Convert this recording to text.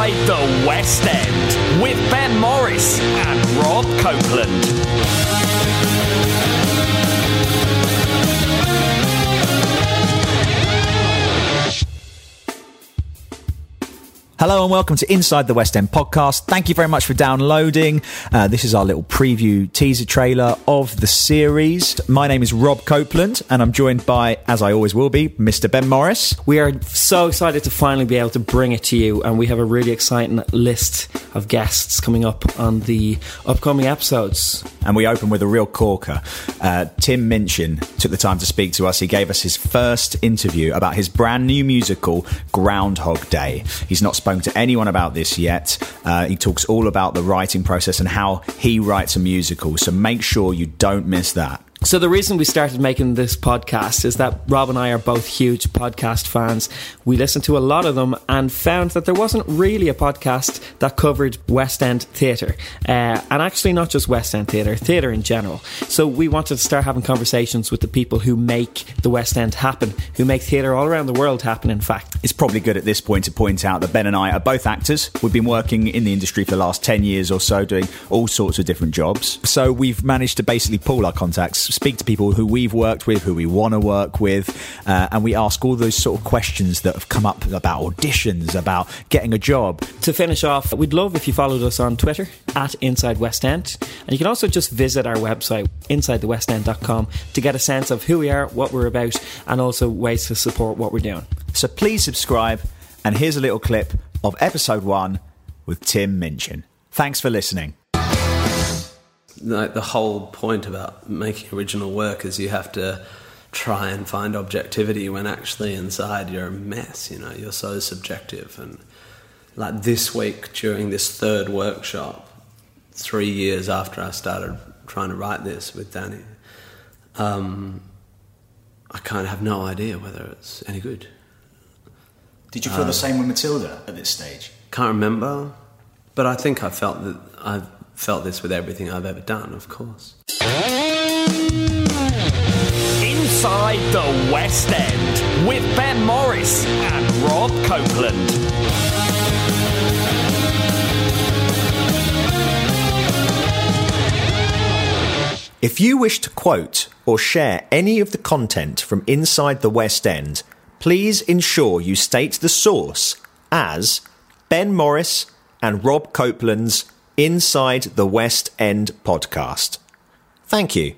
Inside the West End with Ben Morris and Rob Copeland. Hello and welcome to Inside the West End podcast. Thank you very much for downloading. Uh, this is our little preview teaser trailer of the series. My name is Rob Copeland and I'm joined by, as I always will be, Mr. Ben Morris. We are so excited to finally be able to bring it to you, and we have a really exciting list of guests coming up on the upcoming episodes. And we open with a real corker. Uh, Tim Minchin took the time to speak to us. He gave us his first interview about his brand new musical, Groundhog Day. He's not spoken to anyone about this yet. Uh, he talks all about the writing process and how he writes a musical. So make sure you don't miss that. So the reason we started making this podcast is that Rob and I are both huge podcast fans. We listened to a lot of them and found that there wasn't really a podcast that covered West End theatre, uh, and actually not just West End theatre, theatre in general. So we wanted to start having conversations with the people who make the West End happen, who make theatre all around the world happen. In fact, It's probably good at this point to point out that Ben and I are both actors. We've been working in the industry for the last 10 years or so, doing all sorts of different jobs. So we've managed to basically pool our contacts, speak to people who we've worked with, who we want to work with, uh, and we ask all those sort of questions that have come up about auditions, about getting a job. to finish off, we'd love if you followed us on Twitter at Inside West End. And you can also just visit our website, insidethewestend.com, to get a sense of who we are, what we're about, and also ways to support what we're doing. So please subscribe, and here's a little clip of episode one with Tim Minchin. Thanks for listening. Like the whole point about making original work is you have to try and find objectivity when actually inside you're a mess you know you're so subjective and like this week during this third workshop three years after i started trying to write this with danny um, i kind of have no idea whether it's any good Did you feel the same with Matilda at this stage? can't remember but i think i felt that i've felt this with everything i've ever done of course Inside the West End with Ben Morris and Rob Copeland. If you wish to quote or share any of the content from Inside the West End, please ensure you state the source as Ben Morris and Rob Copeland's Inside the West End podcast. Thank you.